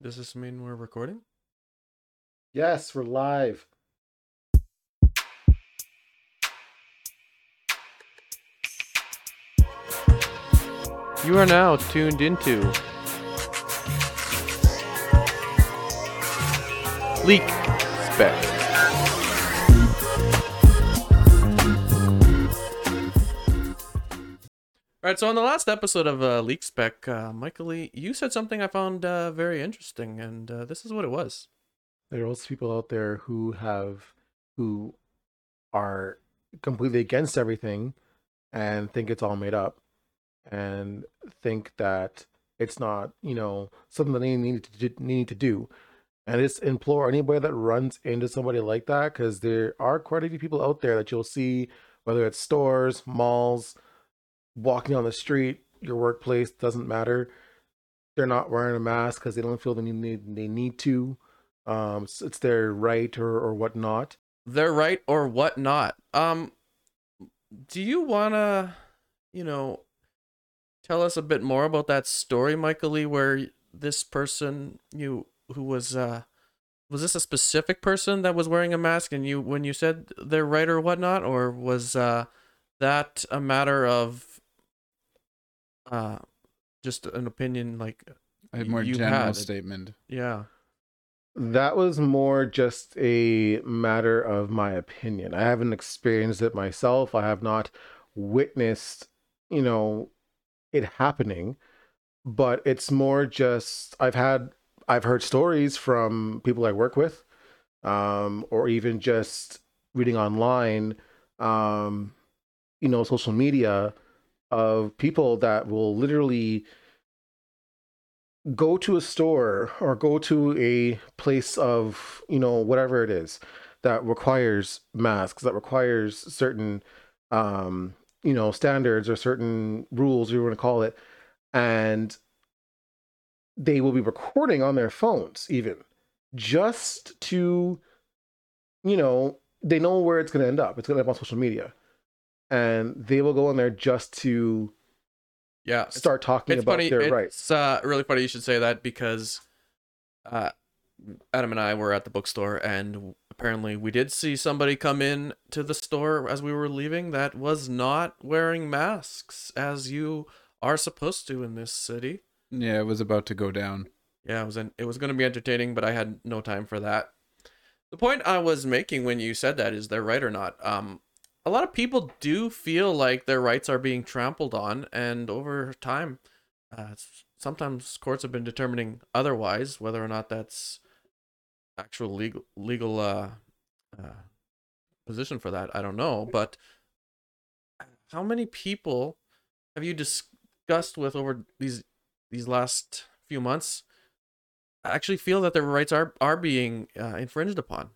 Does this mean we're recording? Yes, we're live. You are now tuned into Leak Spec. All right, so on the last episode of uh, Leak Spec, uh, Michael Lee, you said something I found uh, very interesting, and uh, this is what it was. There are also people out there who have who are completely against everything and think it's all made up and think that it's not, you know, something that they need to need to do. And just implore anybody that runs into somebody like that, because there are quite a few people out there that you'll see, whether it's stores, malls, walking on the street, your workplace doesn't matter. They're not wearing a mask because they don't feel they need they need to. Um, it's, it's their right or or whatnot. They're right or whatnot. Um, do you wanna, you know, tell us a bit more about that story, Michael Lee, where this person you who was uh was this a specific person that was wearing a mask and you when you said they're right or whatnot, or was uh that a matter of uh just an opinion like A more You general had statement. yeah That was more just a matter of my opinion. I haven't experienced it myself. I have not witnessed, you know, it happening, but it's more just I've had I've heard stories from people I work with, um, or even just reading online, um, you know, social media of people that will literally go to a store or go to a place of you know whatever it is that requires masks that requires certain um you know standards or certain rules you want to call it and they will be recording on their phones even just to you know they know where it's going to end up. It's going to end up on social media and they will go on there just to yeah start talking it's about funny. their rights It's uh, really funny you should say that because uh, Adam and I were at the bookstore, and apparently we did see somebody come in to the store as we were leaving that was not wearing masks, as you are supposed to in this city. Yeah, it was about to go down. Yeah, it was an, it was going to be entertaining, but I had no time for that. The point I was making when you said that is they're right or not. Um, a lot of people do feel like their rights are being trampled on, and over time, uh, sometimes courts have been determining otherwise, whether or not that's actual legal legal uh, uh, position for that. I don't know, but how many people have you discussed with over these these last few months? Actually, feel that their rights are are being uh, infringed upon.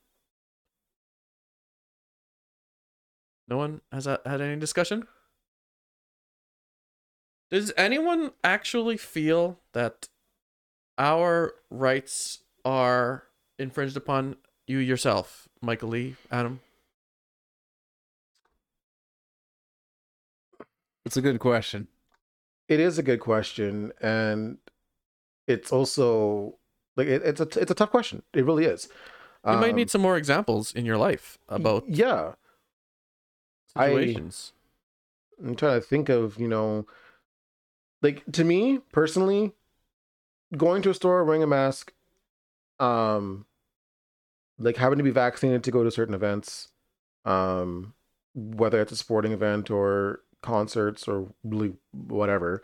No one has uh, had any discussion. Does anyone actually feel that our rights are infringed upon? You yourself, Michael Lee, Adam. It's a good question. it is a good question and it's also like it, it's a it's a tough question it really is You might Um, need some more examples in your life about yeah I- situations. i'm trying to think of you know like to me personally going to a store wearing a mask um like having to be vaccinated to go to certain events um whether it's a sporting event or concerts or whatever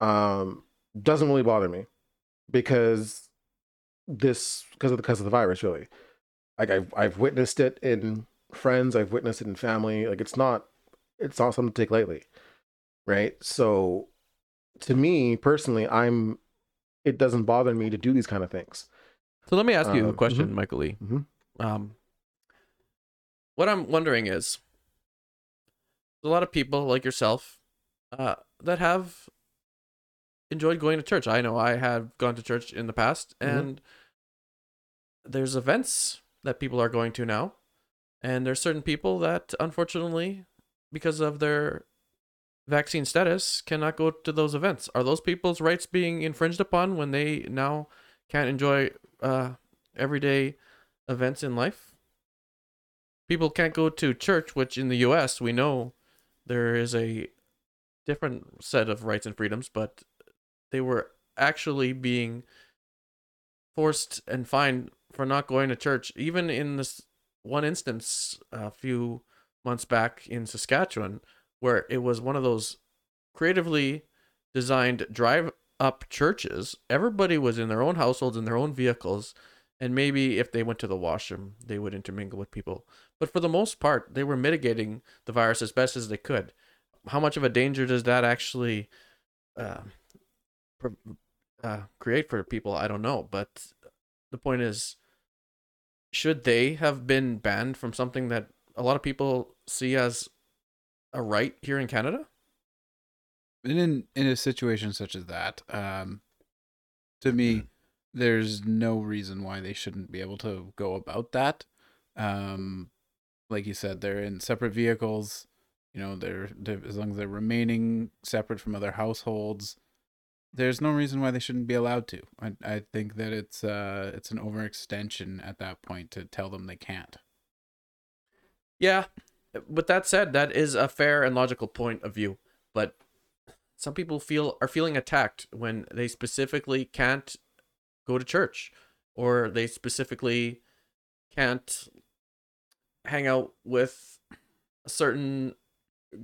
um doesn't really bother me because this because of the because of the virus really like I've I've witnessed it in friends I've witnessed it in family like it's not it's not something to take lightly right so to me personally I'm it doesn't bother me to do these kind of things So let me ask you a Um, question, mhm. Michael Lee. Mhm. Um, what I'm wondering is, a lot of people like yourself, uh, that have enjoyed going to church. I know I have gone to church in the past, Mhm. and there's events that people are going to now, and there's certain people that unfortunately, because of their vaccine status, cannot go to those events. Are those people's rights being infringed upon when they now can't enjoy uh, everyday events in life. People can't go to church, which in the U.S. we know there is a different set of rights and freedoms, but they were actually being forced and fined for not going to church. Even in this one instance a few months back in Saskatchewan, where it was one of those creatively designed drive up churches. Everybody was in their own households, in their own vehicles, and maybe if they went to the washroom, they would intermingle with people. But for the most part, they were mitigating the virus as best as they could. How much of a danger does that actually uh, uh, create for people? I don't know. But the point is, should they have been banned from something that a lot of people see as a right here in Canada? And in in a situation such as that, um, to me, there's no reason why they shouldn't be able to go about that. Um, like you said, they're in separate vehicles. You know, they're, they're as long as they're remaining separate from other households. There's no reason why they shouldn't be allowed to. I I think that it's uh it's an overextension at that point to tell them they can't. Yeah. With that said, that is a fair and logical point of view. But some people feel are feeling attacked when they specifically can't go to church or they specifically can't hang out with a certain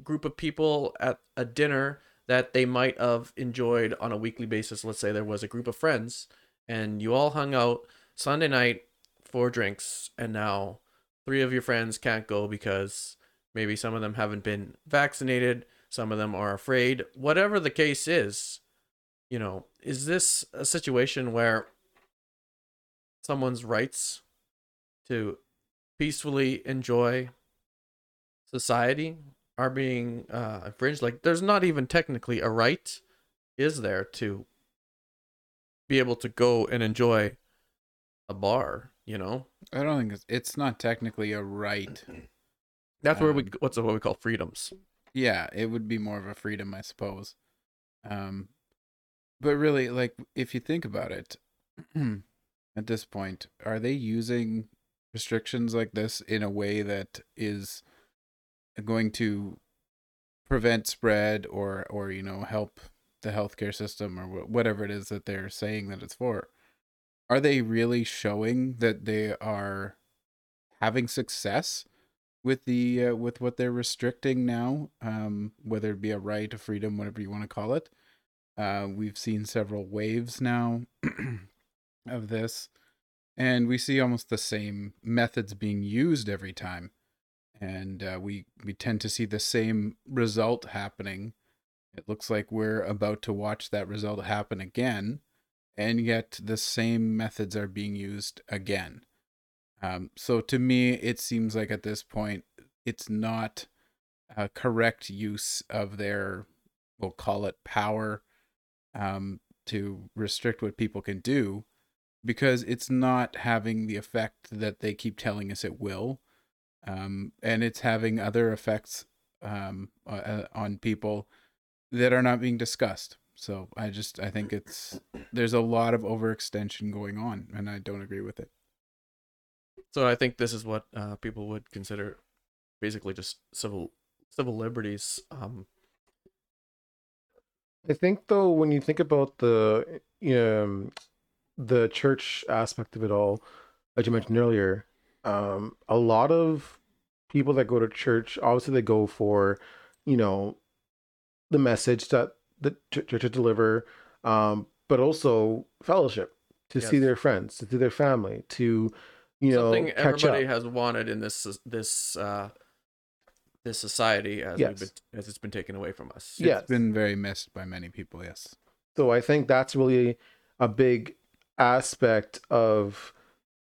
group of people at a dinner that they might have enjoyed on a weekly basis. Let's say there was a group of friends and you all hung out Sunday night for drinks and now three of your friends can't go because maybe some of them haven't been vaccinated, some of them are afraid. Whatever the case is, you know, is this a situation where someone's rights to peacefully enjoy society are being uh, infringed? Like, there's not even technically a right, is there, to be able to go and enjoy a bar, you know? I don't think it's, it's not technically a right. That's where we Um, what's what we call freedoms. Yeah, it would be more of a freedom, I suppose. Um, but really, like, if you think about it, at this point, are they using restrictions like this in a way that is going to prevent spread or, or you know, help the healthcare system or wh- whatever it is that they're saying that it's for? Are they really showing that they are having success? with the uh, with what they're restricting now, um, whether it be a right, a freedom, whatever you want to call it. Uh, we've seen several waves now of this, and we see almost the same methods being used every time, and uh, we we tend to see the same result happening. It looks like we're about to watch that result happen again, and yet the same methods are being used again. Um, so to me, it seems like at this point, it's not a correct use of their, we'll call it power, um, to restrict what people can do, because it's not having the effect that they keep telling us it will, um, and it's having other effects um, uh, on people that are not being discussed. So I just I think it's there's a lot of overextension going on, and I don't agree with it. So I think this is what uh, people would consider basically just civil civil liberties. Um, I think though, when you think about the um, the church aspect of it all, as you mentioned earlier, um, a lot of people that go to church, obviously, they go for, you know, the message that the ch- church deliver, um, but also fellowship to see their friends, to see their family, to you know something catch everybody up. has wanted in this this uh, this society as Yes. we've been, as it's been taken away from us. Yeah. It's been very missed by many people, yes. So I think that's really a big aspect of,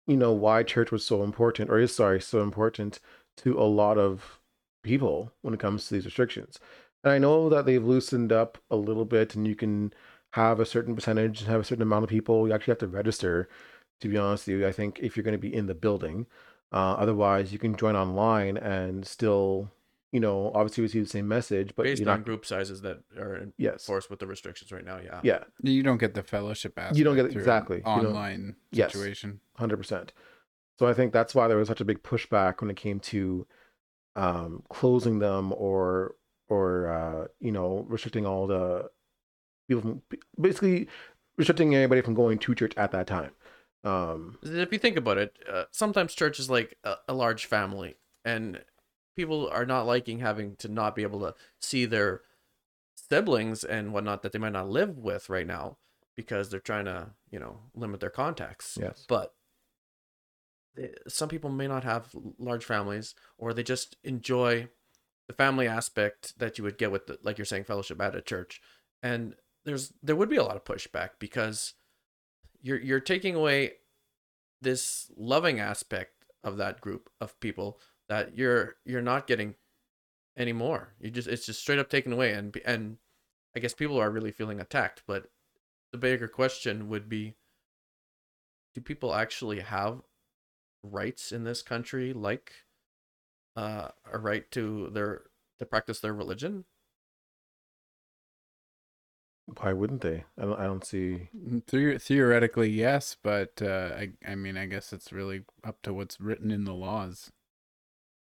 you know, why church was so important, or is sorry, so important to a lot of people when it comes to these restrictions. And I know that they've loosened up a little bit, and you can have a certain percentage and have a certain amount of people. You actually have to register. To be honest with you, I think if you're going to be in the building, uh, otherwise you can join online and still you know, obviously receive the same message, but based you're on not, group sizes that are yes, enforced with the restrictions right now. Yeah. yeah, You don't get the fellowship aspect. You don't get- through an exactly. You don't- Online Yes. situation. hundred percent. So I think that's why there was such a big pushback when it came to um, closing them or or uh, you know restricting all the people from basically restricting anybody from going to church at that time. Um, If you think about it, uh, sometimes church is like a, a large family, and people are not liking having to not be able to see their siblings and whatnot that they might not live with right now because they're trying to, you know, limit their contacts. yes, But some people may not have large families, or they just enjoy the family aspect that you would get with, the, like you're saying, fellowship at a church. And there's there would be a lot of pushback because you're you're taking away this loving aspect of that group of people that you're you're not getting anymore. You just it's just straight up taken away, and and I guess people are really feeling attacked. But the bigger question would be: Do people actually have rights in this country, like uh, a right to their to practice their religion? why wouldn't they? I don't. I don't see. The- theoretically, yes, but uh, I, I mean, I guess it's really up to what's written in the laws.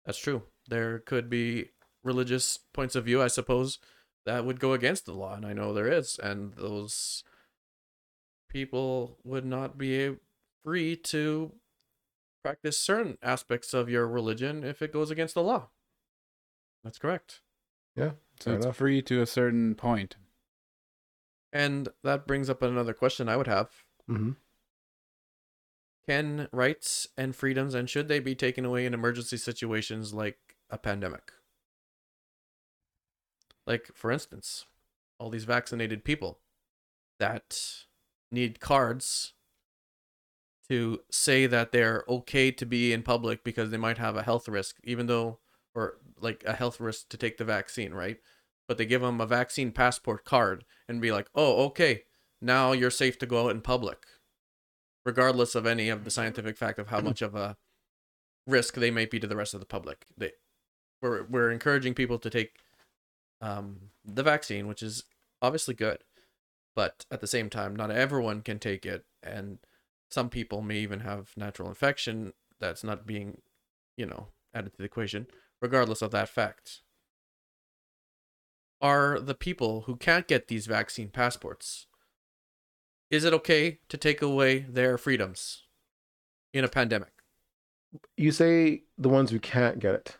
That's true. There could be religious points of view, I suppose, that would go against the law, and I know there is, and those people would not be free to practice certain aspects of your religion if it goes against the law. That's correct. Yeah, so it's enough. free to a certain point. And that brings up another question I would have. hmm Can rights and freedoms and should they be taken away in emergency situations like a pandemic? Like, for instance, all these vaccinated people that need cards to say that they're okay to be in public because they might have a health risk, even though, or like a health risk to take the vaccine, right? But they give them a vaccine passport card and be like, oh, okay, now you're safe to go out in public regardless of any of the scientific fact of how much of a risk they may be to the rest of the public. They, we're we're encouraging people to take um, the vaccine, which is obviously good, but at the same time, not everyone can take it, and some people may even have natural infection that's not being, you know, added to the equation. Regardless of that fact, are the people who can't get these vaccine passports is it okay to take away their freedoms in a pandemic? You say the ones who can't get it.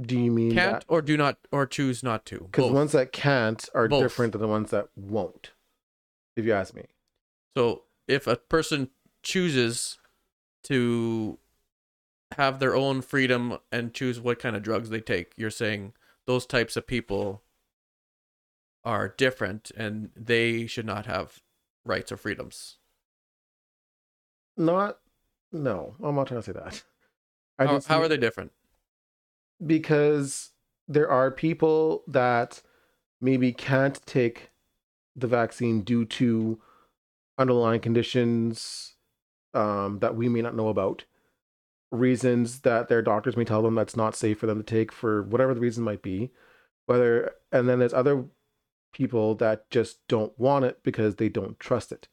Do you mean Can't or do not or choose not to? Because the ones that can't are Both. different than the ones that won't. If you ask me. So if a person chooses to have their own freedom and choose what kind of drugs they take, you're saying those types of people are different and they should not have rights or freedoms. Not. No, I'm not trying to say that. I How, how are they different? because there are people that maybe can't take the vaccine due to underlying conditions um, that we may not know about reasons that their doctors may tell them that's not safe for them to take for whatever the reason might be whether and then there's other people that just don't want it because they don't trust it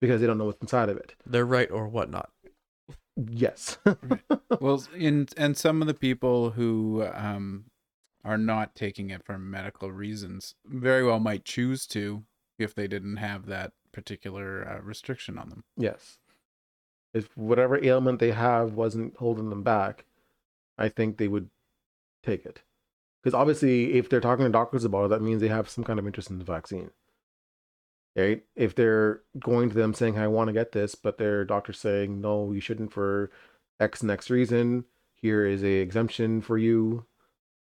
because they don't know what's inside of it They're right or whatnot. yes well, in and some of the people who um are not taking it for medical reasons very well might choose to if they didn't have that particular uh, restriction on them. Yes. If whatever ailment they have wasn't holding them back, I think they would take it. Because obviously, if they're talking to doctors about it, that means they have some kind of interest in the vaccine. Right? If they're going to them saying, I want to get this, but their doctor's saying, no, you shouldn't for X next reason, here is a exemption for you,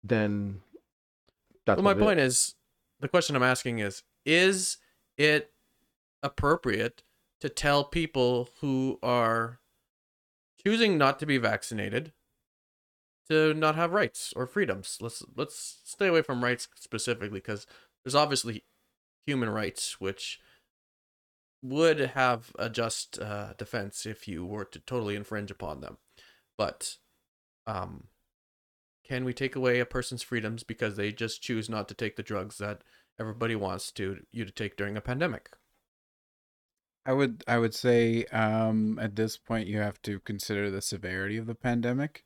then that's well, my point is, the question I'm asking is: Is it appropriate to tell people who are choosing not to be vaccinated to not have rights or freedoms? Let's let's stay away from rights specifically because there's obviously human rights which would have a just uh, defense if you were to totally infringe upon them, but um, can we take away a person's freedoms because they just choose not to take the drugs that everybody wants to you to take during a pandemic? I would I would say um, at this point you have to consider the severity of the pandemic.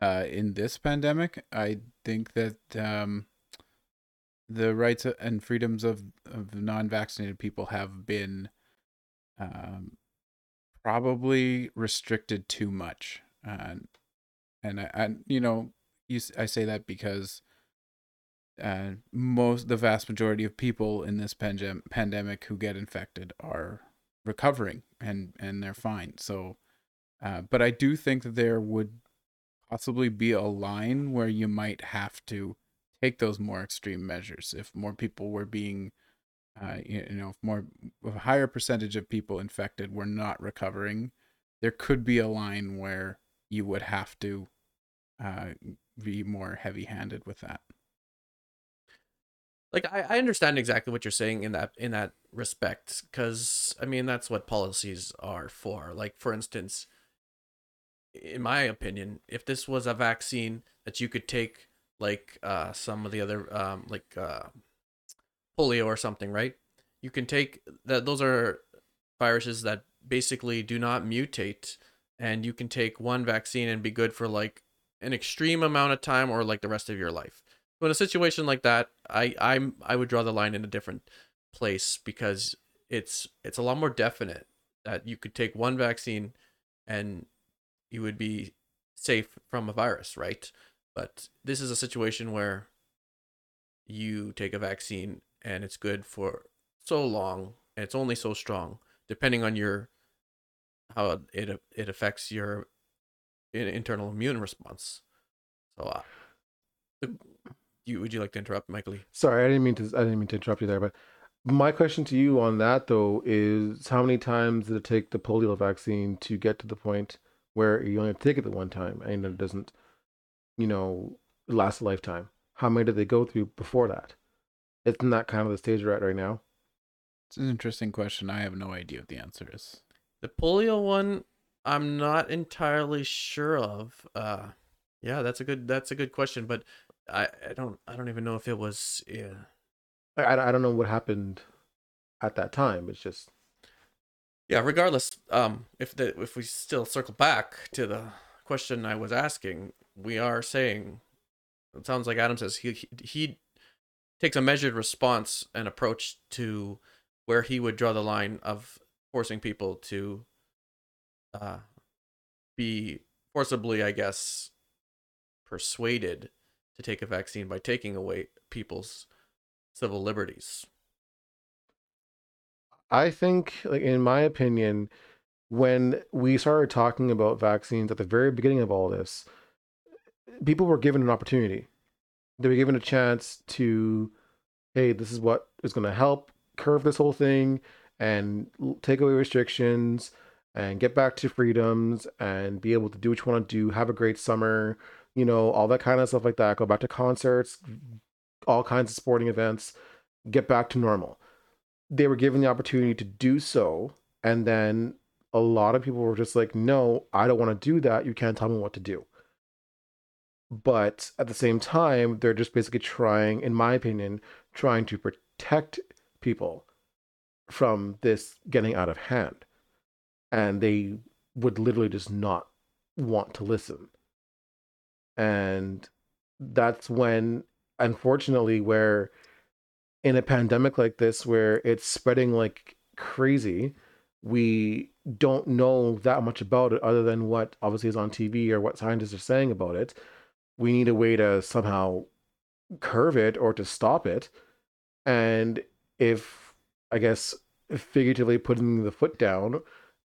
Uh, in this pandemic, I think that um, the rights and freedoms of, of non-vaccinated people have been um, probably restricted too much. Uh, and I, I, you know, you, I say that because uh, most, the vast majority of people in this pandem- pandemic who get infected are recovering and and they're fine. So, uh, but I do think that there would possibly be a line where you might have to take those more extreme measures if more people were being uh, you know, if more a higher percentage of people infected were not recovering, there could be a line where you would have to uh, be more heavy-handed with that. Like I, I understand exactly what you're saying in that in that respect, because I mean that's what policies are for. Like for instance, in my opinion, if this was a vaccine that you could take, like uh, some of the other um, like uh, polio or something, right? You can take that. Those are viruses that basically do not mutate, and you can take one vaccine and be good for like an extreme amount of time or like the rest of your life. So in a situation like that, I I'm I would draw the line in a different place because it's it's a lot more definite that you could take one vaccine and you would be safe from a virus, right? But this is a situation where you take a vaccine and it's good for so long and it's only so strong depending on your how it it affects your internal immune response so uh, the, you would you like to interrupt michael sorry i didn't mean to i didn't mean to interrupt you there but my question to you on that though is how many times did it take the polio vaccine to get to the point where you only have to take it the one time and it doesn't you know last a lifetime how many did they go through before that isn't that kind of the stage we're at right now? It's an interesting question. I have no idea what the answer is. The polio one, I'm not entirely sure of. Uh, yeah, that's a good that's a good question, but I, I don't I don't even know if it was yeah. I, I don't know what happened at that time. It's just yeah. Regardless, um, if the if we still circle back to the question I was asking, we are saying it sounds like Adam says he he takes a measured response and approach to where he would draw the line of forcing people to uh, be forcibly, I guess, persuaded to take a vaccine by taking away people's civil liberties. I think, like in my opinion, when we started talking about vaccines at the very beginning of all this, people were given an opportunity they were given a chance to, hey, this is what is going to help curve this whole thing and take away restrictions and get back to freedoms and be able to do what you want to do, have a great summer, you know, all that kind of stuff like that. Go back to concerts, all kinds of sporting events, get back to normal. They were given the opportunity to do so. And then a lot of people were just like, no, I don't want to do that. You can't tell me what to do but at the same time they're just basically trying in my opinion trying to protect people from this getting out of hand and they would literally just not want to listen and that's when unfortunately where in a pandemic like this where it's spreading like crazy we don't know that much about it other than what obviously is on TV or what scientists are saying about it we need a way to somehow curve it or to stop it. And if, I guess, figuratively putting the foot down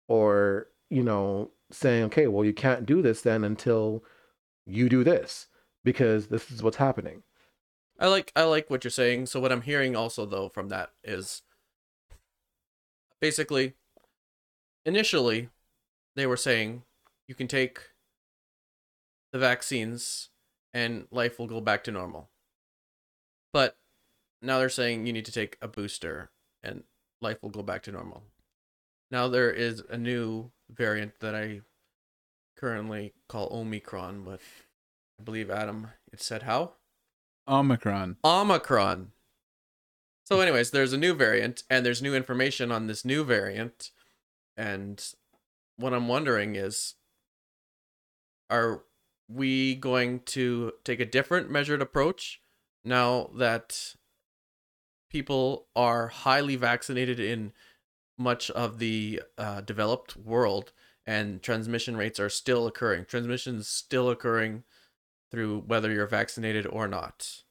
or, you know, saying, okay, well, you can't do this then until you do this because this is what's happening. I like I like what you're saying. So what I'm hearing also though from that is basically initially they were saying you can take the vaccines and life will go back to normal. But now they're saying you need to take a booster and life will go back to normal. Now there is a new variant that I currently call Omicron, but I believe Adam it said how Omicron. Omicron. So, anyways, there's a new variant, and there's new information on this new variant. And what I'm wondering is are we going to take a different measured approach now that people are highly vaccinated in much of the uh, developed world and transmission rates are still occurring? Transmission is still occurring through whether you're vaccinated or not.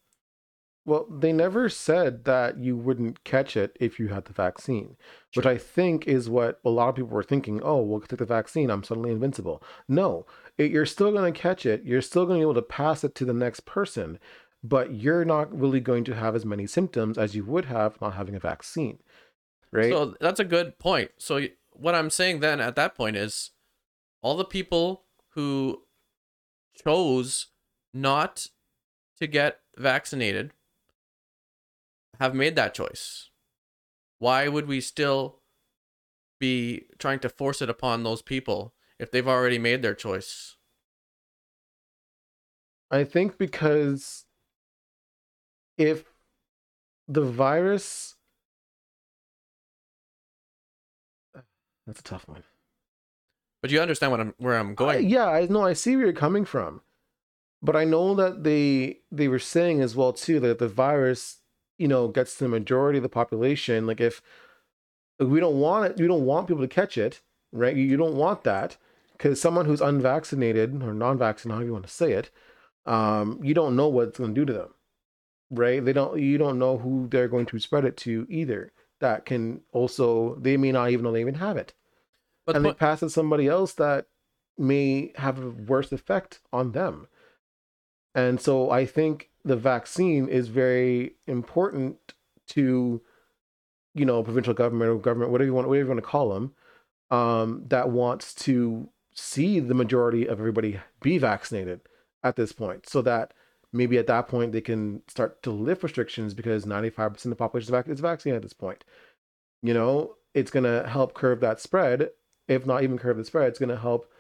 Well, they never said that you wouldn't catch it if you had the vaccine, which I think is what a lot of people were thinking. Oh, well, take the vaccine, I'm suddenly invincible. No, it, you're still going to catch it. You're still going to be able to pass it to the next person, but you're not really going to have as many symptoms as you would have not having a vaccine, right? So that's a good point. So what I'm saying then at that point is all the people who chose not to get vaccinated have made that choice. Why would we still be trying to force it upon those people if they've already made their choice? I think because if the virus that's a tough one. But you understand what I'm where I'm I- going. yeah, I know I see where you're coming from. But I know that they they were saying as well too that the virus, you know, gets to the majority of the population. Like if like, we don't want it, we don't want people to catch it, right? You, don't want that because someone who's unvaccinated or non-vaccinated, however you want to say it, um, you don't know what it's going to do to them, right? They don't, you don't know who they're going to spread it to either. That can also, they may not even know they even have it, But and the they pass it to somebody else that may have a worse effect on them. And so I think the vaccine is very important to, you know, provincial government or government, whatever you want, whatever you want to call them, um, that wants to see the majority of everybody be vaccinated at this point, so that maybe at that point they can start to lift restrictions because 95% of the population is vac- is vaccinated at this point. You know, it's going to help curb that spread. If not even curb the spread, it's going to help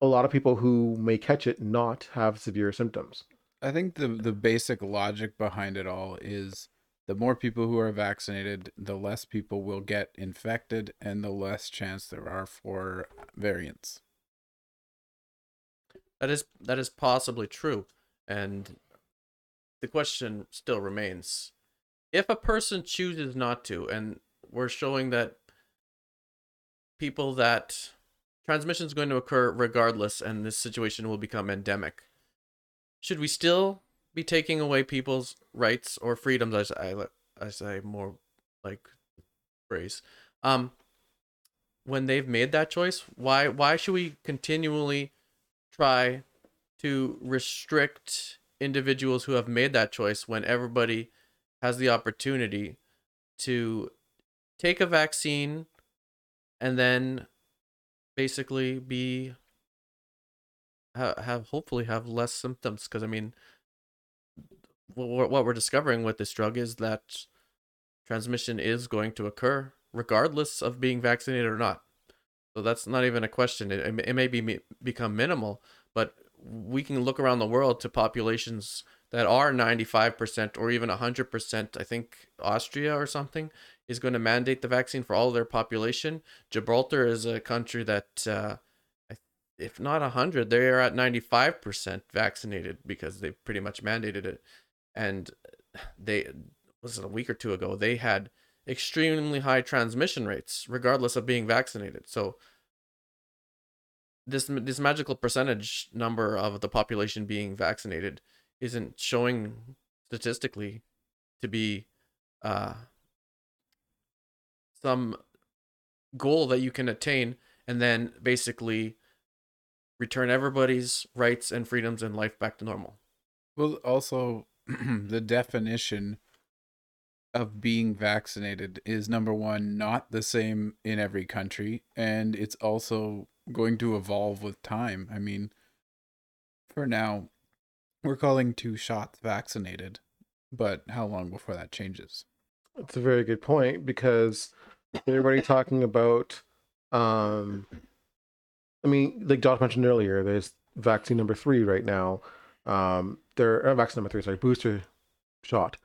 a lot of people who may catch it not have severe symptoms. I think the the basic logic behind it all is the more people who are vaccinated, the less people will get infected and the less chance there are for variants. That is that is possibly true, and the question still remains: if a person chooses not to, and we're showing that people that transmission is going to occur regardless, and this situation will become endemic, should we still be taking away people's rights or freedoms? As I I say more like phrase, um, when they've made that choice, why why should we continually try to restrict individuals who have made that choice when everybody has the opportunity to take a vaccine and then basically be have, hopefully have less symptoms because i mean what what we're discovering with this drug is that transmission is going to occur regardless of being vaccinated or not so that's not even a question. It, it may- be become minimal, but we can look around the world to populations that are 95% or even 100%. I think Austria or something is going to mandate the vaccine for all of their population. Gibraltar is a country that, uh, if not 100, they are at 95% vaccinated because they've pretty much mandated it. And they, was it a week or two ago, they had extremely high transmission rates regardless of being vaccinated so this this magical percentage number of the population being vaccinated isn't showing statistically to be uh some goal that you can attain and then basically return everybody's rights and freedoms and life back to normal Well, also the definition of being vaccinated is number one not the same in every country, and it's also going to evolve with time. I mean, for now, we're calling two shots vaccinated, but how long before that changes? It's a very good point because everybody talking about, um, I mean, like Josh mentioned earlier, there's vaccine number three right now, um, their uh, vaccine number three, sorry, booster shot,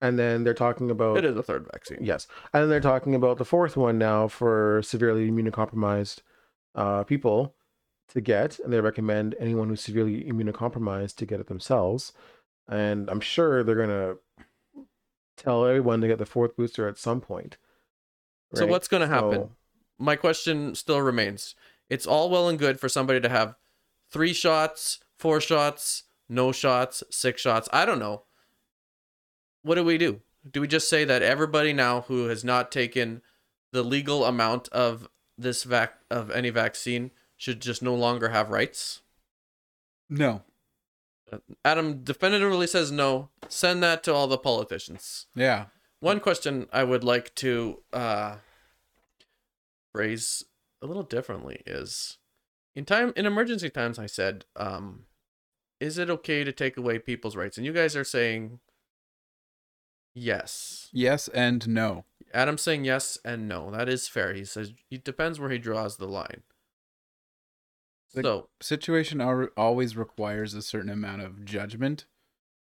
and then they're talking about It is a third vaccine. Yes, and then they're talking about the fourth one now for severely immunocompromised uh, people to get, and they recommend anyone who's severely immunocompromised to get it themselves. And I'm sure they're gonna tell everyone to get the fourth booster at some point. So what's going to happen? So- My question still remains. It's all well and good for somebody to have three shots, four shots, no shots, six shots. I don't know. What do we do? Do we just say that everybody now who has not taken the legal amount of this vac of any vaccine should just no longer have rights? No. Adam definitively says no. Send that to all the politicians. Yeah. One question I would like to uh, phrase a little differently is in time in emergency times I said, um, is it okay to take away people's rights? And you guys are saying yes. Yes and no. Adam's saying yes and no. That is fair. He says it depends where he draws the line. Like- So Situation always requires a certain amount of judgment.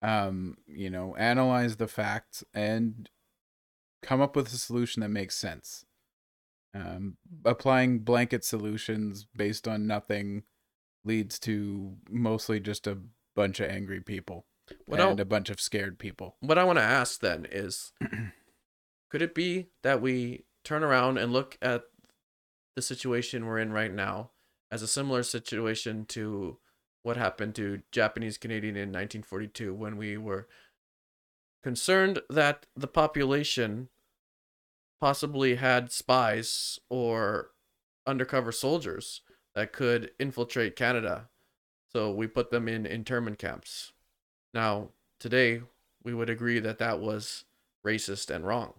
Um, you know, analyze the facts and come up with a solution that makes sense. Um, applying blanket solutions based on nothing leads to mostly just a bunch of angry people what I, and a bunch of scared people. what I want to ask then is could it be that we turn around and look at the situation we're in right now as a similar situation to what happened to Japanese Canadian in 1942 when we were concerned that the population possibly had spies or undercover soldiers that could infiltrate Canada. So we put them in internment camps. Now, today, we would agree that that was racist and wrong.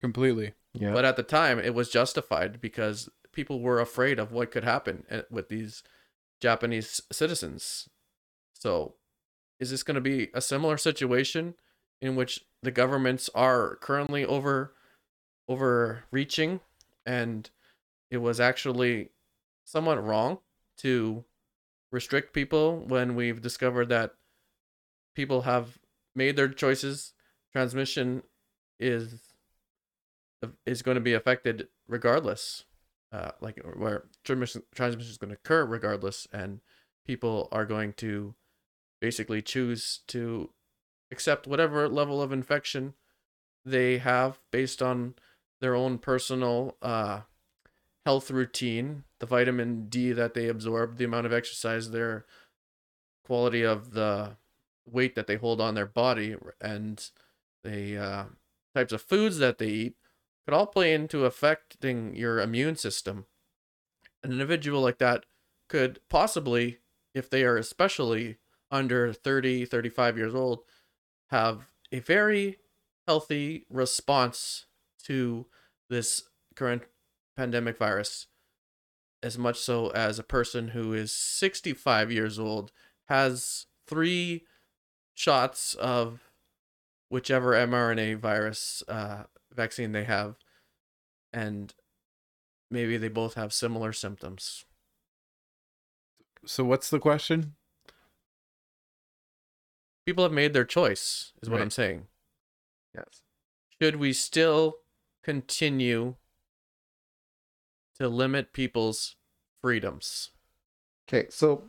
Completely. yeah, But at the time, it was justified because people were afraid of what could happen eh, with these Japanese citizens. So, is this going to be a similar situation in which the governments are currently over overreaching? And it was actually somewhat wrong to restrict people when we've discovered that people have made their choices. Transmission is is going to be affected regardless uh like where transmission transmission is going to occur regardless and people are going to basically choose to accept whatever level of infection they have based on their own personal uh health routine the vitamin D that they absorb the amount of exercise their quality of the weight that they hold on their body and the uh, types of foods that they eat could all play into affecting your immune system. An individual like that could possibly, if they are especially under 30, 35 years old, have a very healthy response to this current pandemic virus, as much so as a person who is 65 years old has three shots of whichever mRNA virus uh, vaccine they have, and maybe they both have similar symptoms. So what's the question? People have made their choice, is what I'm saying. yes. Should we still continue to limit people's freedoms? Okay, so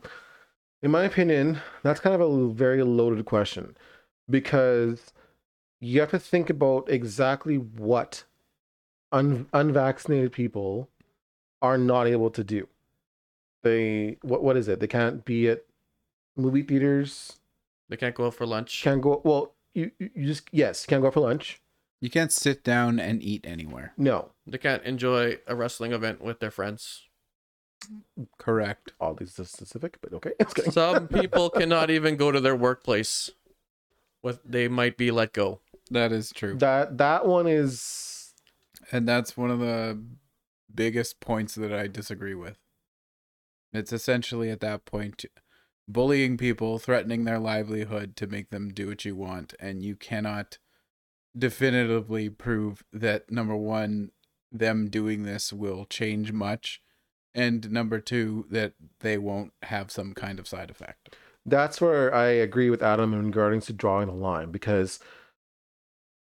in my opinion, that's kind of a very loaded question because you have to think about exactly what un- unvaccinated people are not able to do. They what what is it? They can't be at movie theaters. They can't go out for lunch. Can't go. Well, you you you just yes, can't go out for lunch. You can't sit down and eat anywhere. No, They can't enjoy a wrestling event with their friends. Correct. oddly specific, but okay. Just kidding. Some people cannot even go to their workplace. With they might be let go. That is true. that that one is And that's one of the biggest points that I disagree with. It's essentially at that point bullying people, threatening their livelihood to make them do what you want, and you cannot definitively prove that number one, them doing this will change much, and number two, that they won't have some kind of side effect. that's where I agree with Adam in regards to drawing the line because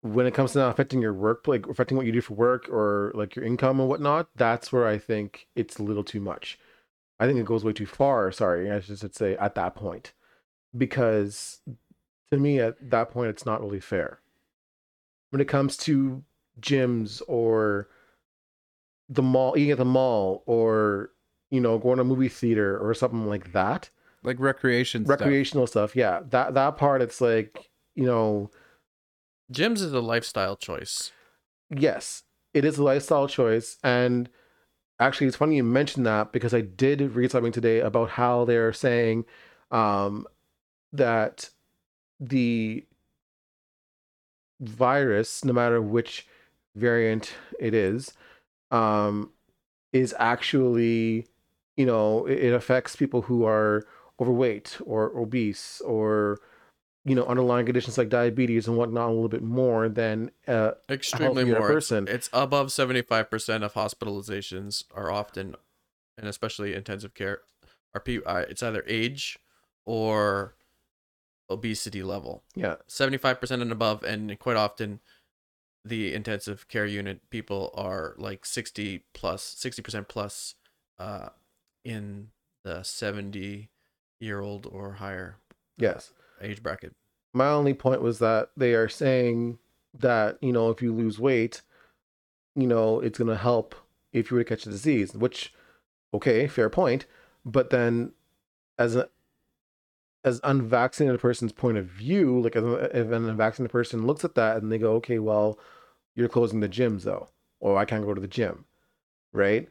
when it comes to not affecting your work, like affecting what you do for work or like your income and whatnot, that's where I think it's a little too much. I think it goes way too far. Sorry, I should say at that point, because to me at that point it's not really fair. When it comes to gyms or the mall, eating at the mall, or you know going to a movie theater or something like that, like recreation stuff. recreational stuff. Yeah, that that part it's like you know Gyms is a lifestyle choice. yes, it is a lifestyle choice. And actually, it's funny you mentioned that because I did read something today about how they're saying um, that the virus, no matter which variant it is, um, is actually, you know, it, affects people who are overweight or obese or you know underlying conditions like diabetes and whatnot a little bit more than uh, Extremely more. person. It's above 75% of hospitalizations are often, and especially intensive care, are pe- uh, it's either age or obesity level. yeah 75% and above, and quite often the intensive care unit people are like 60 60% plus uh, in the 70 year old or higher yes age bracket. my only point was that they are saying that you know if you lose weight you know it's going to help if you were to catch the disease which okay fair point but then as a as unvaccinated person's point of view like as if an unvaccinated person looks at that and they go okay well you're closing the gyms though or i can't go to the gym right?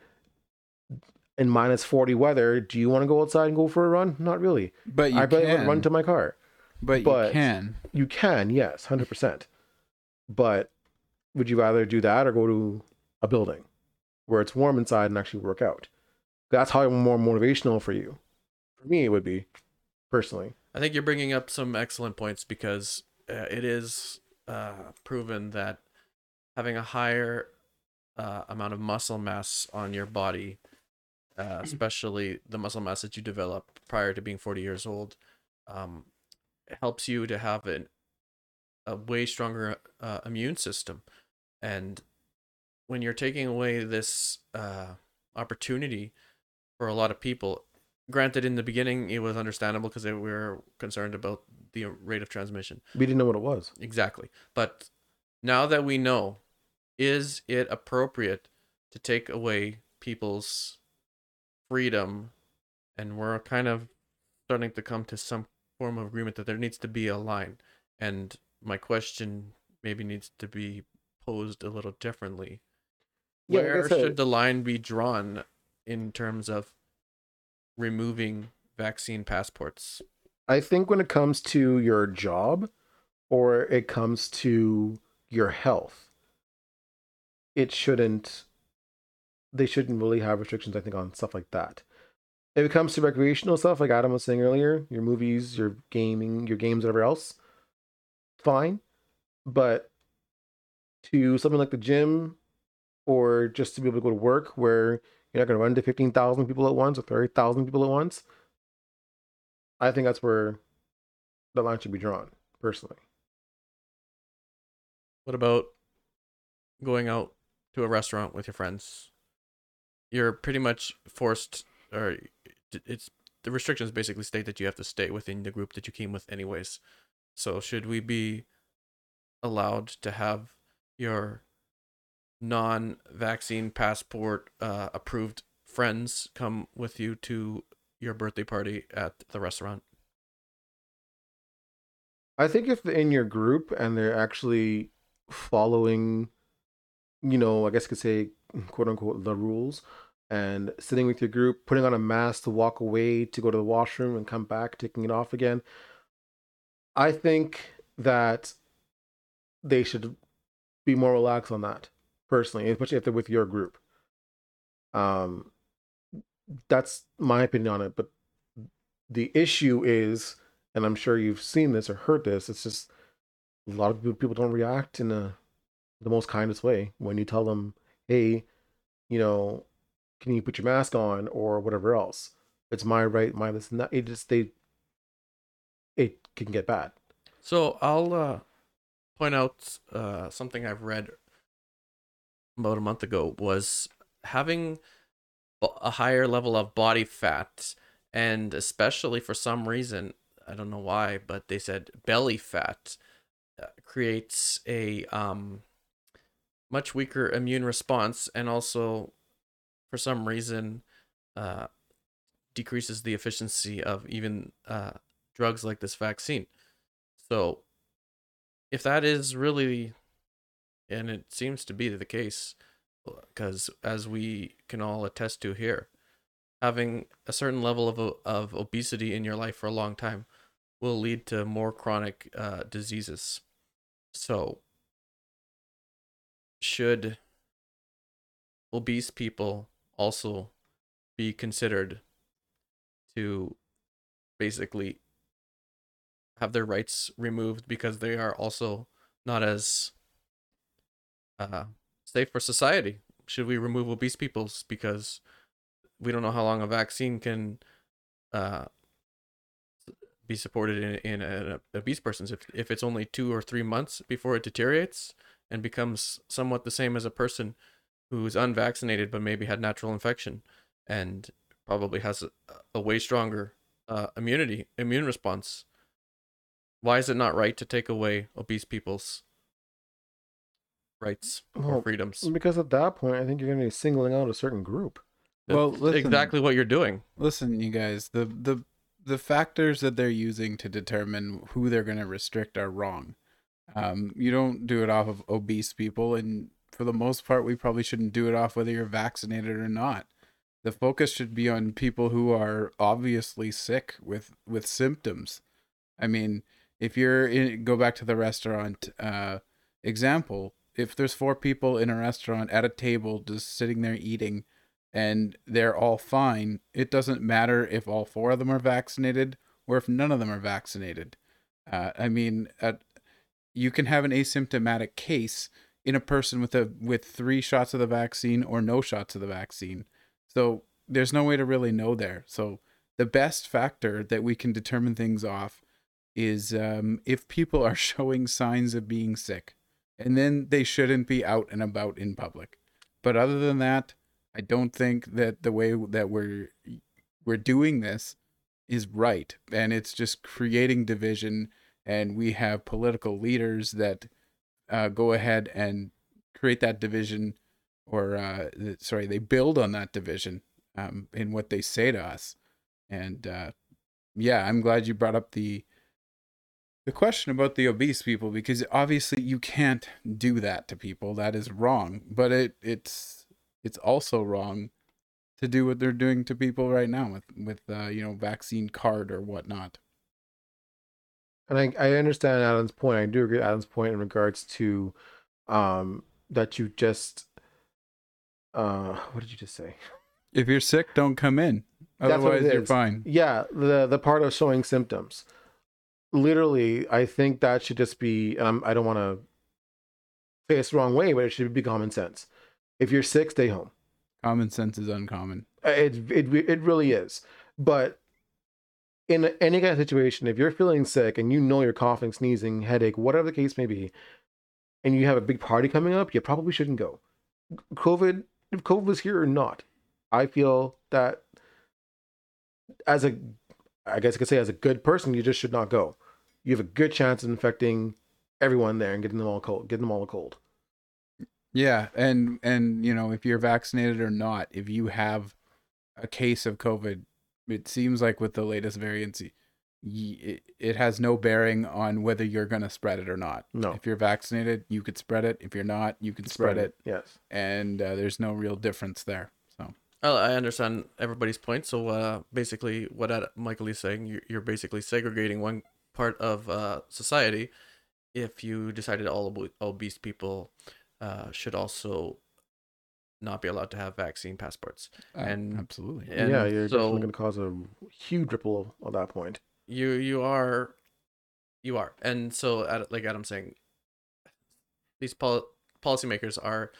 In minus 40 weather do you want to go outside and go for a run? Not really. But you i bet I would run to my car but, but- you can. you can, yes, hundred percent. But would you rather do that or go to a building where it's warm inside and actually work out? That's how more motivational for you. For me, it would be personally. I think you're bringing up some excellent points because uh, it is uh, proven that having a higher uh, amount of muscle mass on your body, uh, especially the muscle mass that you develop prior to being 40 years old, um, helps you to have an, a way stronger uh, immune system. And when you're taking away this uh, opportunity for a lot of people, granted in the beginning it was understandable because we were concerned about the rate of transmission We didn't know what it was. exactly but now that we know is it appropriate to take away people's freedom and we're kind of starting to come to some form of agreement that there needs to be a line. And my question maybe needs to be posed a little differently. Yeah, where should the line be drawn in terms of removing vaccine passports? I think when it comes to your job or it comes to your health, it shouldn't they shouldn't really have restrictions, I think, on stuff like that. If it comes to recreational stuff, like Adam was saying earlier, your movies, your gaming, your games, whatever else, fine. But to something like the gym or just to be able to go to work where you're not going to run to 15,000 people at once or 30,000 people at once, I think that's where the line should be drawn, personally. What about going out to a restaurant with your friends? You're pretty much forced, or it's the restrictions basically state that you have to stay within the group that you came with, anyways. So, should we be allowed to have your non vaccine passport uh, approved friends come with you to your birthday party at the restaurant? I think if they're in your group and they're actually following, you know, I guess you could say, quote unquote, the rules, and sitting with your group, putting on a mask to walk away to go to the washroom and come back, taking it off again, I think that they should be more relaxed on that, personally, especially if they're with your group. Um, that's my opinion on it. But the issue is, and I'm sure you've seen this or heard this. It's just a lot of people don't react in a, the most kindest way when you tell them, "Hey, you know, can you put your mask on or whatever else?" It's my right, my this. It just they it can get bad. So I'll uh, point out uh, something I've read about a month ago was having a higher level of body fat, and especially for some reason, I don't know why, but they said belly fat uh, creates a um, much weaker immune response, and also for some reason uh, decreases the efficiency of even uh, drugs like this vaccine. So, if that is really, and it seems to be the case, because as we can all attest to here, having a certain level of of obesity in your life for a long time will lead to more chronic uh, diseases. So, should obese people also be considered to basically have their rights removed because they are also not as uh, safe for society. Should we remove obese peoples because we don't know how long a vaccine can uh, be supported in in an obese person's if if it's only two or three months before it deteriorates and becomes somewhat the same as a person who's unvaccinated but maybe had natural infection and probably has a, a way stronger uh, immunity immune response why is it not right to take away obese people's rights or Well, freedoms? Because at that point, I think you're going to be singling out a certain group. Well, listen. exactly what you're doing. Listen, you guys, the the the factors that they're using to determine who they're going to restrict are wrong. Um, you don't do it off of obese people, and for the most part, we probably shouldn't do it off whether you're vaccinated or not. The focus should be on people who are obviously sick with with symptoms. I mean, if you're in, go back to the restaurant uh, example. If there's four people in a restaurant at a table just sitting there eating, and they're all fine, it doesn't matter if all four of them are vaccinated or if none of them are vaccinated. Uh, I mean, uh, you can have an asymptomatic case in a person with a with three shots of the vaccine or no shots of the vaccine. So there's no way to really know there. So the best factor that we can determine things off is um, if people are showing signs of being sick, and then they shouldn't be out and about in public. But other than that, I don't think that the way that we're we're doing this is right, and it's just creating division. And we have political leaders that uh, go ahead and create that division, or uh, sorry, they build on that division um, in what they say to us. And uh, yeah, I'm glad you brought up the the question about the obese people because obviously you can't do that to people. That is wrong. But it it's it's also wrong to do what they're doing to people right now with with uh, you know vaccine card or whatnot. And I, I understand Adam's point. I do agree with Adam's point in regards to um that you just uh what did you just say? If you're sick, don't come in. Otherwise, you're fine. Yeah, the the part of showing symptoms. Literally, I think that should just be. Um, I don't want to say it's the wrong way, but it should be common sense. If you're sick, stay home. Common sense is uncommon. Uh, It it it really is. But in any kind of situation, if you're feeling sick and you know you're coughing, sneezing, headache, whatever the case may be, and you have a big party coming up, you probably shouldn't go. COVID, if COVID was here or not, I feel that as a, I guess I could say as a good person, you just should not go. You have a good chance of infecting everyone there and getting them all cold, getting them all a cold. Yeah, and and you know if you're vaccinated or not, if you have a case of COVID, it seems like with the latest variants, y- y- it, it has no bearing on whether you're gonna spread it or not. No. If you're vaccinated, you could spread it. If you're not, you can spread, it, Yes. and uh, there's no real difference there. So I understand everybody's point. So uh, basically, what Michael is saying, you're, you're basically segregating one part of uh, society. If you decided all obe- obese people uh, should also not be allowed to have vaccine passports, uh, And- absolutely, and yeah, you're so definitely going to cause a huge ripple at that point. you you are, you are, and so like Adam's saying, these pol- policymakers are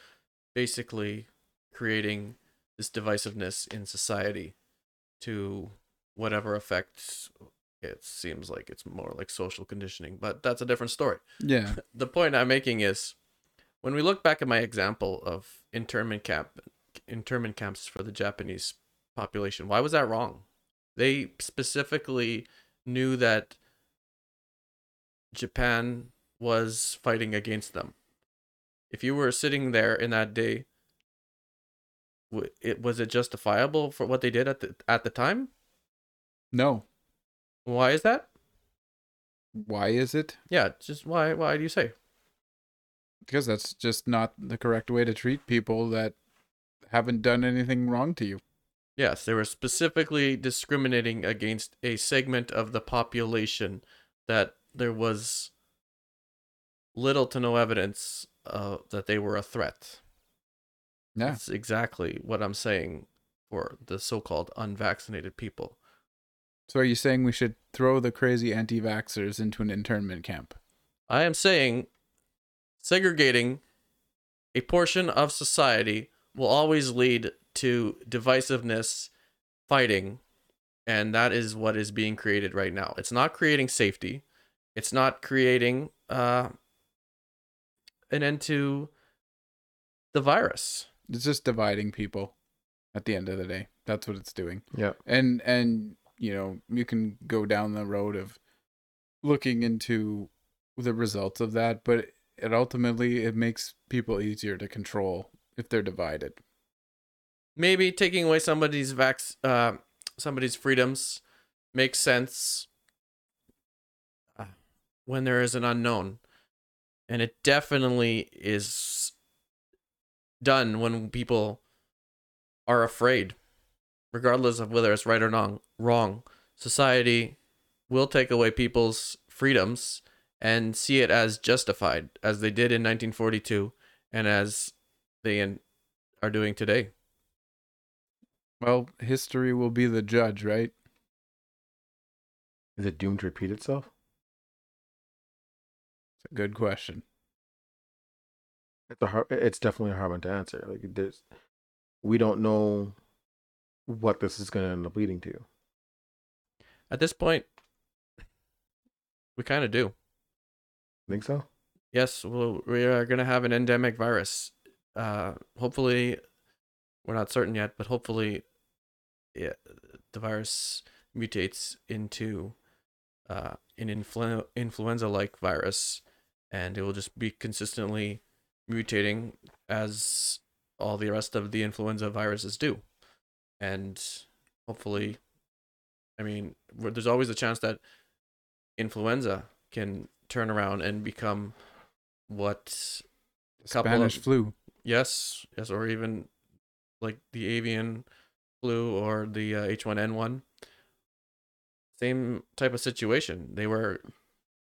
basically creating this divisiveness in society to whatever effect it seems like it's more like social conditioning, but that's a different story. Yeah. The point I'm making is when we look back at my example of internment camp internment camps for the Japanese population, why was that wrong? They specifically knew that Japan was fighting against them. If you were sitting there in that day, it was it justifiable for what they did at the at the time? No. Why is that? Why is it? Yeah, just why why do you say? Because that's just not the correct way to treat people that haven't done anything wrong to you. Yes, they were specifically discriminating against a segment of the population that there was little to no evidence uh, that they were a threat. Yeah. That's exactly what I'm saying for the so-called unvaccinated people. So are you saying we should throw the crazy anti-vaxxers into an internment camp? I am saying segregating a portion of society will always lead to divisiveness, fighting, and that is what is being created right now. It's not creating safety. It's not creating uh, an end to the virus. It's just dividing people at the end of the day. That's what it's doing. Yeah. And and you know, you can go down the road of looking into the results of that, but it ultimately it makes people easier to control if they're divided. Maybe taking away somebody's vax, uh, somebody's freedoms makes sense uh, when there is an unknown, and it definitely is done when people are afraid, regardless of whether it's right or wrong. Wrong. Society will take away people's freedoms and see it as justified, as they did in 1942, and as they in, are doing today. Well, history will be the judge, right? Is it doomed to repeat itself? It's a good question. It's a hard, it's definitely a hard one to answer. Like there's, we don't know what this is going to end up leading to. At this point, we kind of do. Think so? Yes, well, we are going to have an endemic virus. Uh, hopefully, we're not certain yet, but hopefully, yeah, the virus mutates into uh, an influ- influenza-like virus, and it will just be consistently mutating as all the rest of the influenza viruses do. And hopefully, I mean, there's always a chance that influenza can turn around and become what Spanish of- flu. yes yes or even like the avian flu or the uh, h1n1 same type of situation they were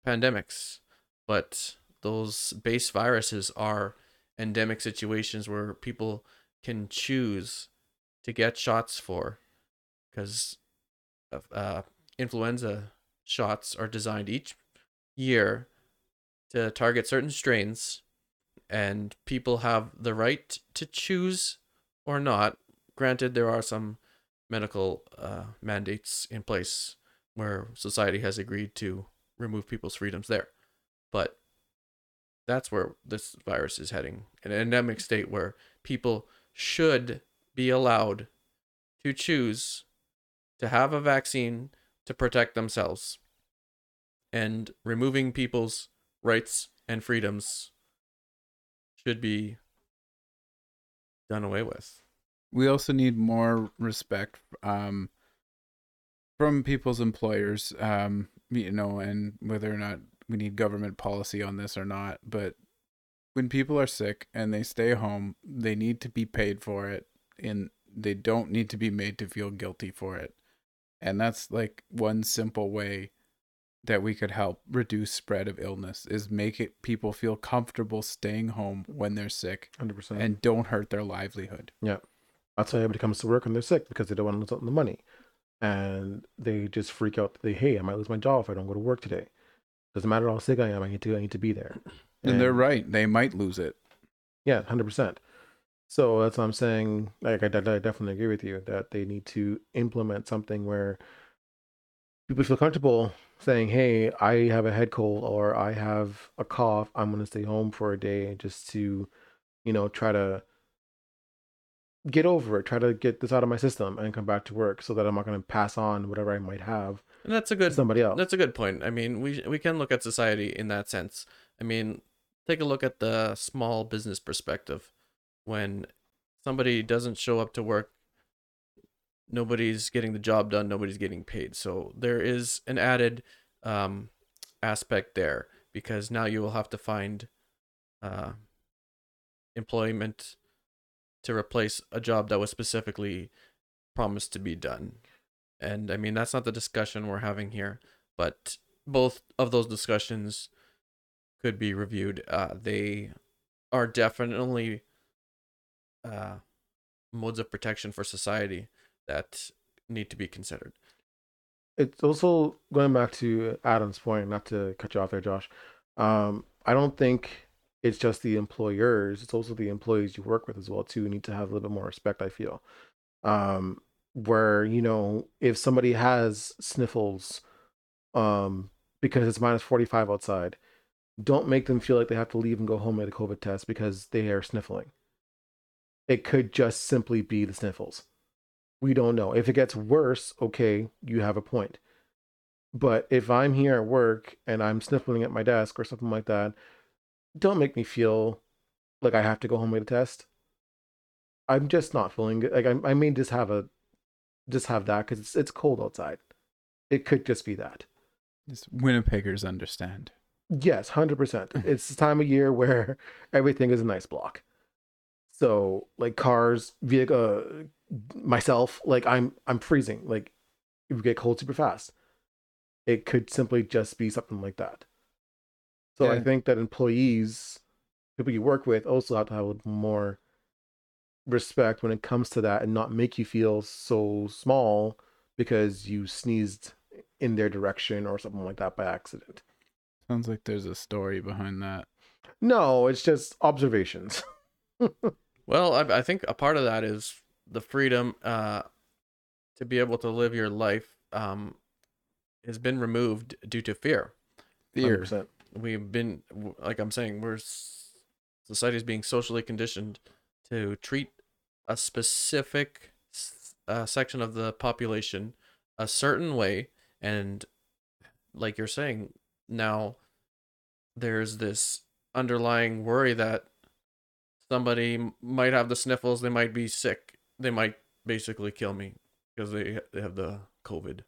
pandemics but those base viruses are endemic situations where people can choose to get shots for because uh, influenza shots are designed each year to target certain strains and people have the right to choose or not. Granted there are some medical uh, mandates in place where society has agreed to remove people's freedoms there. But that's where this virus is heading an endemic state where people should be allowed to choose to have a vaccine to protect themselves and removing people's rights and freedoms should be done away with. We also need more respect um, from people's employers, um, you know, and whether or not we need government policy on this or not. But when people are sick and they stay home, they need to be paid for it, and they don't need to be made to feel guilty for it. And that's like one simple way that we could help reduce spread of illness is make it people feel comfortable staying home when they're sick 100%. and don't hurt their livelihood. Yeah. That's why everybody comes to work when they're sick because they don't want to lose out on the money. And they just freak out. They, hey, I might lose my job if I don't go to work today. Doesn't matter how sick I am. I need to. I need to be there. And they're right. They might lose it. Yeah, hundred percent. So that's what I'm saying. Like I, I definitely agree with you that they need to implement something where people feel comfortable saying, "Hey, I have a head cold or I have a cough. I'm going to stay home for a day just to, you know, try to get over it, try to get this out of my system and come back to work so that I'm not going to pass on whatever I might have And that's a good somebody else." That's a good point. I mean, we we can look at society in that sense. I mean, take a look at the small business perspective. When somebody doesn't show up to work, nobody's getting the job done, nobody's getting paid. So there is an added um, aspect there because now you will have to find uh, employment to replace a job that was specifically promised to be done. And I mean, that's not the discussion we're having here, but both of those discussions could be reviewed. Uh, they are definitely uh, modes of protection for society that need to be considered. it's also going back to Adam's point, not to cut you off there, Josh. Um, I don't think it's just the employers; it's also the employees you work with as well too. Need to have a little bit more respect. I feel, um, where you know if somebody has sniffles, um, because it's minus forty five outside, don't make them feel like they have to leave and go home get a COVID test because they are sniffling. It could just simply be the sniffles we don't know. If it gets worse, okay, you have a point. But if I'm here at work and I'm sniffling at my desk or something like that, don't make me feel like I have to go home and get a test. I'm just not feeling good. Like I, I may just have a, just have that because it's it's cold outside. It could just be that. Just Winnipeggers understand. Yes, hundred percent. It's the time of year where everything is a nice block. So like cars, vehicle, uh, myself, like I'm I'm freezing. Like it would get cold super fast. It could simply just be something like that. So I think that employees, people you work with, also have to have more respect when it comes to that, and not make you feel so small because you sneezed in their direction or something like that by accident. Sounds like there's a story behind that. No, it's just observations. Well, I, I think a part of that is the freedom uh, to be able to live your life um, has been removed due to fear. Fear. 100%. We've been, like I'm saying, we're s- society is being socially conditioned to treat a specific uh, section of the population a certain way, and like you're saying, now there's this underlying worry that somebody might have the sniffles, they might be sick, they might basically kill me because they they have the COVID.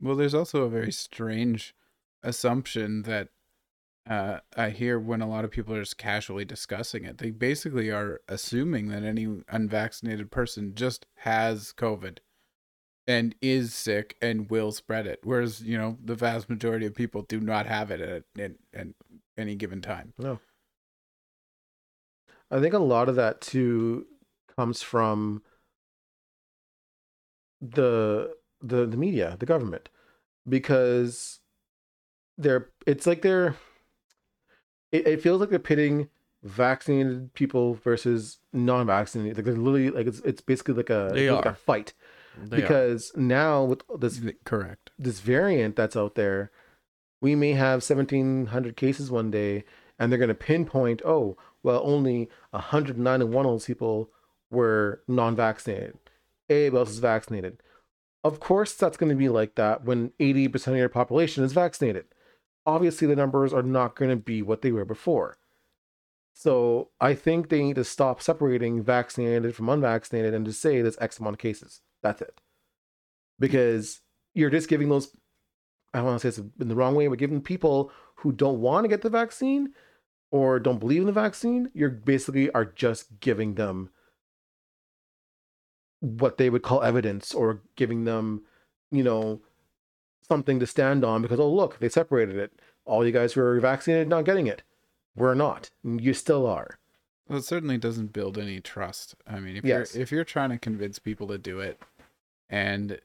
Well, there's also a very strange assumption that uh, I hear when a lot of people are just casually discussing it. They basically are assuming that any unvaccinated person just has COVID and is sick and will spread it, whereas you know the vast majority of people do not have it at, at, at any given time. No. I think a lot of that too comes from the the the media, the government, because they're it's like they're it, it feels like they're pitting vaccinated people versus non-vaccinated. Like they're literally like it's it's basically like a They like are. a fight They are. because now with this Correct. this variant that's out there, we may have 1,700 cases one day, and they're going to pinpoint, oh, well, only 191 of those people were non vaccinated. Everybody else is vaccinated. Of course, that's going to be like that when 80% of your population is vaccinated. Obviously, the numbers are not going to be what they were before. So I think they need to stop separating vaccinated from unvaccinated and just say there's X amount of cases. That's it. Because you're just giving those I don't want to say it's in the wrong way, but giving people who don't want to get the vaccine or don't believe in the vaccine, you're basically are just giving them what they would call evidence or giving them, you know, something to stand on because oh look, they separated it. All you guys who are vaccinated not getting it. We're not. You still are. Well, it certainly doesn't build any trust. I mean, if Yes. you're if you're trying to convince people to do it, and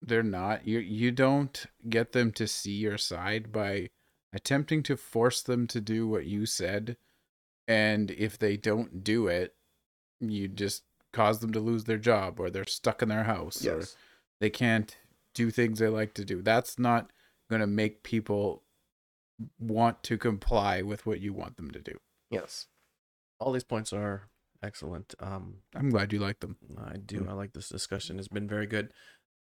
they're not, you you don't get them to see your side by attempting to force them to do what you said, and if they don't do it, you just cause them to lose their job or they're stuck in their house or they can't do things they like to do. That's not going to make people want to comply with what you want them to do. Yes. All these points are excellent. Um, I'm glad you like them. I do. I like this discussion. It's been very good.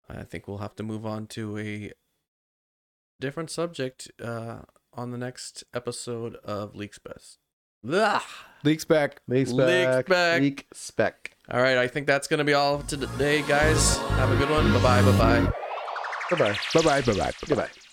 I think we'll have to move on to a different subject uh, on the next episode of Leaks Best. Blah. Leaks back. Leak Leak spec. spec. Leak spec. All right, I think that's gonna be all for today, guys. Have a good one. Bye bye. Bye bye. Goodbye. Bye bye. Bye bye. Goodbye.